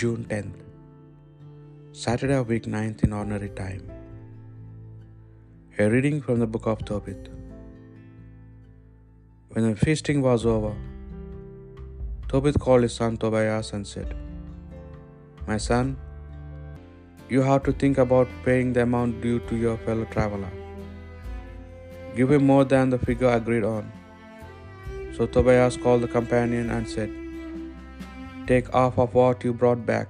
June 10th, Saturday of week 9th in ordinary time. A reading from the book of Tobit. When the feasting was over, Tobit called his son Tobias and said, My son, you have to think about paying the amount due to your fellow traveler. Give him more than the figure agreed on. So Tobias called the companion and said, Take half of what you brought back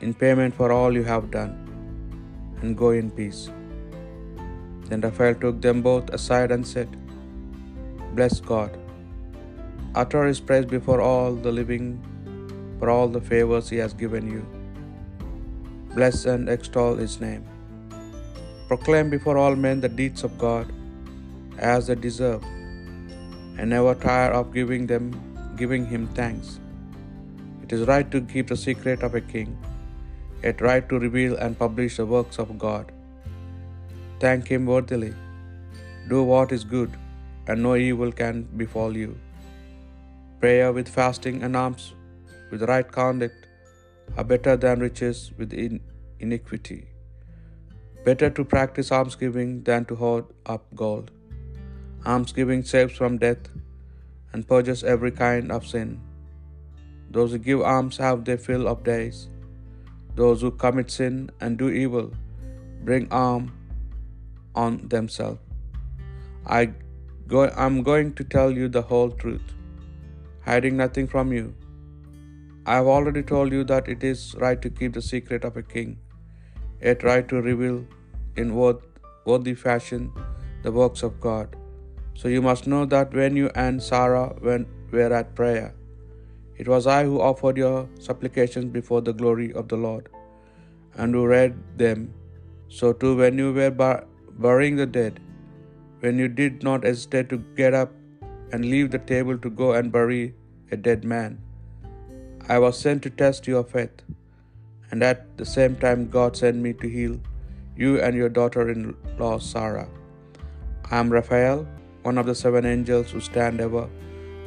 in payment for all you have done, and go in peace. Then Raphael took them both aside and said, Bless God. Utter his praise before all the living for all the favors he has given you. Bless and extol his name. Proclaim before all men the deeds of God as they deserve, and never tire of giving them giving him thanks. It is right to keep the secret of a king, yet right to reveal and publish the works of God. Thank him worthily. Do what is good, and no evil can befall you. Prayer with fasting and alms with right conduct are better than riches with in- iniquity. Better to practice almsgiving than to hoard up gold. Almsgiving saves from death and purges every kind of sin. Those who give alms have their fill of days. Those who commit sin and do evil bring harm on themselves. I go, I'm going to tell you the whole truth, hiding nothing from you. I have already told you that it is right to keep the secret of a king, yet right to reveal in worth, worthy fashion the works of God. So you must know that when you and Sarah were at prayer, it was I who offered your supplications before the glory of the Lord, and who read them. So too, when you were bur- burying the dead, when you did not hesitate to get up and leave the table to go and bury a dead man, I was sent to test your faith, and at the same time, God sent me to heal you and your daughter in law Sarah. I am Raphael, one of the seven angels who stand ever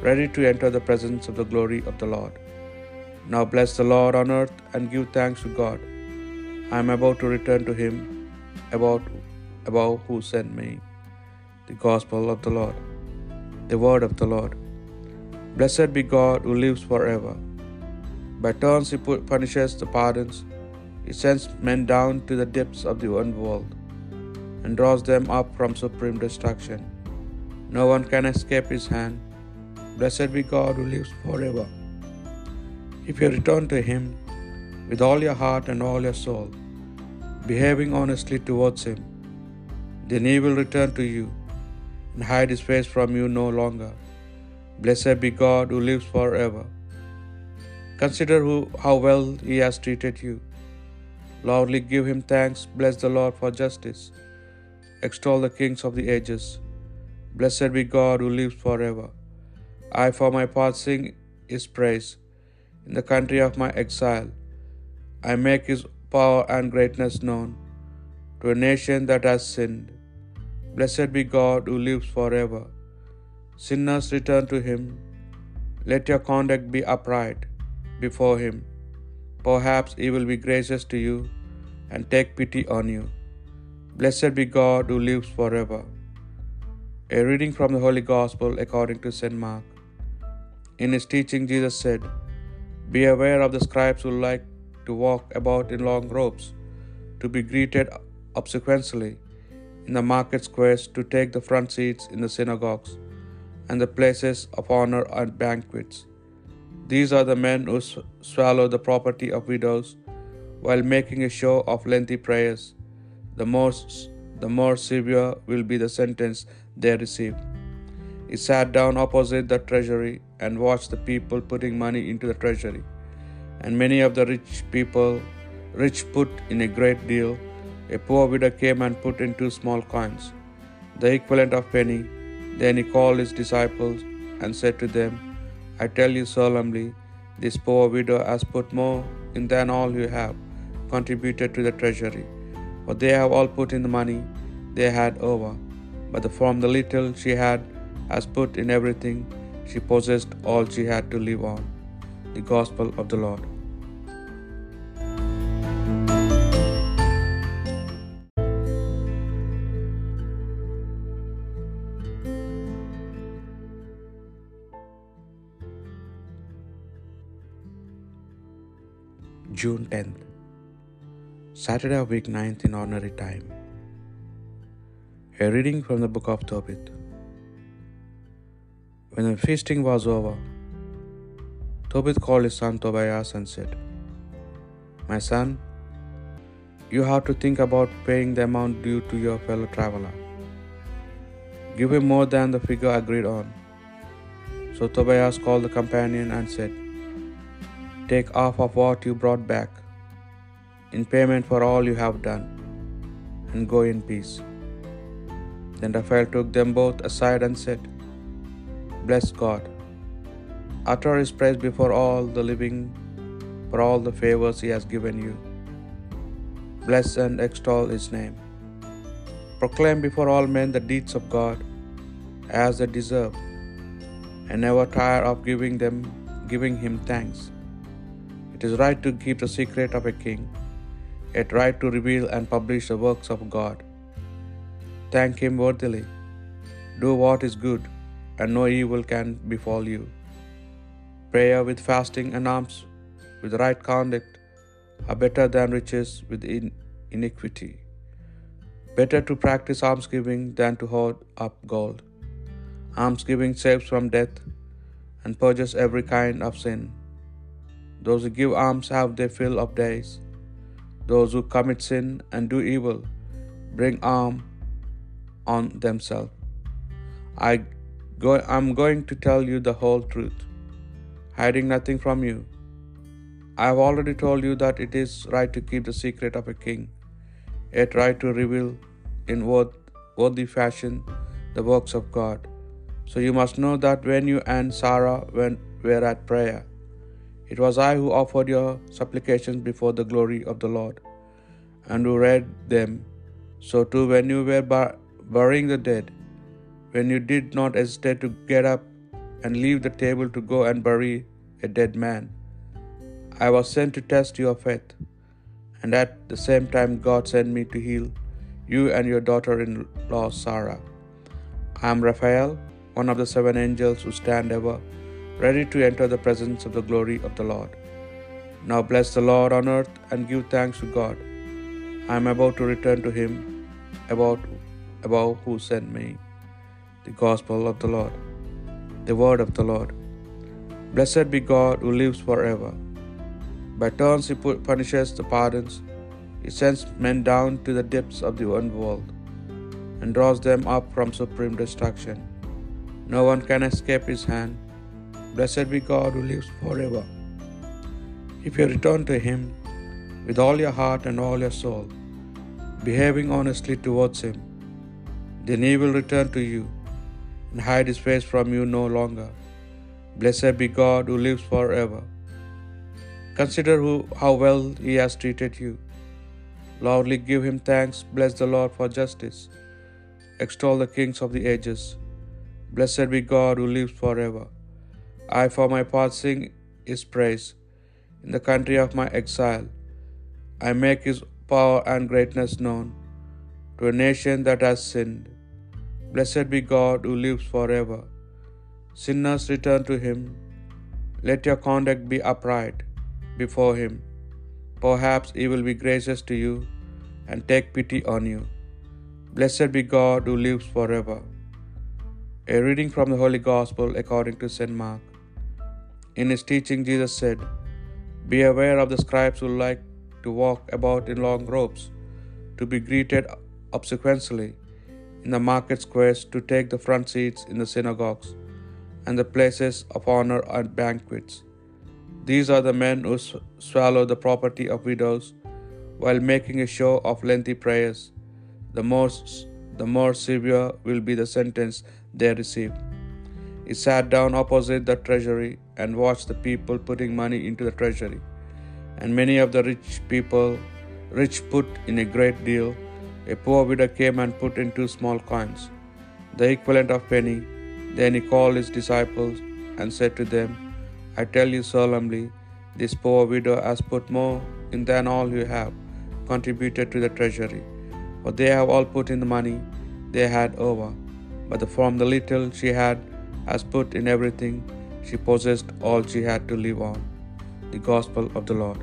ready to enter the presence of the glory of the Lord. Now bless the Lord on earth and give thanks to God. I am about to return to him about above who sent me. The Gospel of the Lord. The word of the Lord. Blessed be God who lives forever. By turns he punishes the pardons. He sends men down to the depths of the underworld and draws them up from supreme destruction. No one can escape his hand. Blessed be God who lives forever. If you return to him with all your heart and all your soul, behaving honestly towards him, then he will return to you and hide his face from you no longer. Blessed be God who lives forever. Consider who, how well he has treated you. Loudly give him thanks. Bless the Lord for justice. Extol the kings of the ages. Blessed be God who lives forever. I, for my part, sing his praise. In the country of my exile, I make his power and greatness known to a nation that has sinned. Blessed be God who lives forever. Sinners return to him. Let your conduct be upright before him. Perhaps he will be gracious to you and take pity on you. Blessed be God who lives forever. A reading from the Holy Gospel according to St. Mark. In his teaching, Jesus said, Be aware of the scribes who like to walk about in long robes, to be greeted obsequiously in the market squares, to take the front seats in the synagogues and the places of honor at banquets. These are the men who swallow the property of widows while making a show of lengthy prayers. The more, the more severe will be the sentence they receive. He sat down opposite the treasury and watched the people putting money into the treasury. And many of the rich people, rich put in a great deal. A poor widow came and put in two small coins, the equivalent of penny. Then he called his disciples and said to them, I tell you solemnly, this poor widow has put more in than all you have contributed to the treasury. For they have all put in the money they had over. But from the little she had Expert in everything, she possessed all she had to live on the gospel of the Lord. June 10th, Saturday of week 9th in ordinary time. A reading from the book of Tobit. When the feasting was over, Tobit called his son Tobias and said, My son, you have to think about paying the amount due to your fellow traveler. Give him more than the figure agreed on. So Tobias called the companion and said, Take half of what you brought back in payment for all you have done, and go in peace. Then Raphael took them both aside and said, Bless God. Utter his praise before all the living for all the favors he has given you. Bless and extol his name. Proclaim before all men the deeds of God as they deserve, and never tire of giving them giving him thanks. It is right to keep the secret of a king, yet right to reveal and publish the works of God. Thank him worthily. Do what is good, and no evil can befall you. Prayer with fasting and alms, with right conduct, are better than riches with in- iniquity. Better to practice almsgiving than to hoard up gold. Almsgiving saves from death and purges every kind of sin. Those who give alms have their fill of days. Those who commit sin and do evil bring harm on themselves. I go, I'm going to tell you the whole truth, hiding nothing from you. I have already told you that it is right to keep the secret of a king, yet right to reveal in worth, worthy fashion the works of God. So you must know that when you and Sarah were at prayer, it was I who offered your supplications before the glory of the Lord, and who read them. So too, when you were bur- burying the dead, when you did not hesitate to get up and leave the table to go and bury a dead man, I was sent to test your faith, and at the same time, God sent me to heal you and your daughter in law Sarah. I am Raphael, one of the seven angels who stand ever ready to enter the presence of the glory of the Lord. Now bless the Lord on earth and give thanks to God. I am about to return to him about above who sent me. The gospel of the Lord. The word of the Lord. Blessed be God who lives forever. By turns he punishes the pardons. He sends men down to the depths of the underworld and draws them up from supreme destruction. No one can escape his hand. Blessed be God who lives forever. If you return to Him with all your heart and all your soul, behaving honestly towards Him, then He will return to you and hide His face from you no longer. Blessed be God who lives forever. Consider who, how well He has treated you. Loudly give Him thanks. Bless the Lord for justice. Extol the kings of the ages. Blessed be God who lives forever. I, for my part, sing His praise in the country of my exile. I make His power and greatness known to a nation that has sinned. Blessed be God who lives forever. Sinners return to Him. Let your conduct be upright before Him. Perhaps He will be gracious to you and take pity on you. Blessed be God who lives forever. A reading from the Holy Gospel according to St. Mark. In his teaching, Jesus said, Be aware of the scribes who like to walk about in long robes, to be greeted obsequiously in the market squares, to take the front seats in the synagogues and the places of honor at banquets. These are the men who swallow the property of widows while making a show of lengthy prayers. The more, the more severe will be the sentence they receive. He sat down opposite the treasury and watched the people putting money into the treasury. And many of the rich people, rich put in a great deal. A poor widow came and put in two small coins, the equivalent of a penny. Then he called his disciples and said to them, I tell you solemnly, this poor widow has put more in than all you have contributed to the treasury. For they have all put in the money they had over, but from the little she had has put in everything she possessed all she had to live on. The Gospel of the Lord.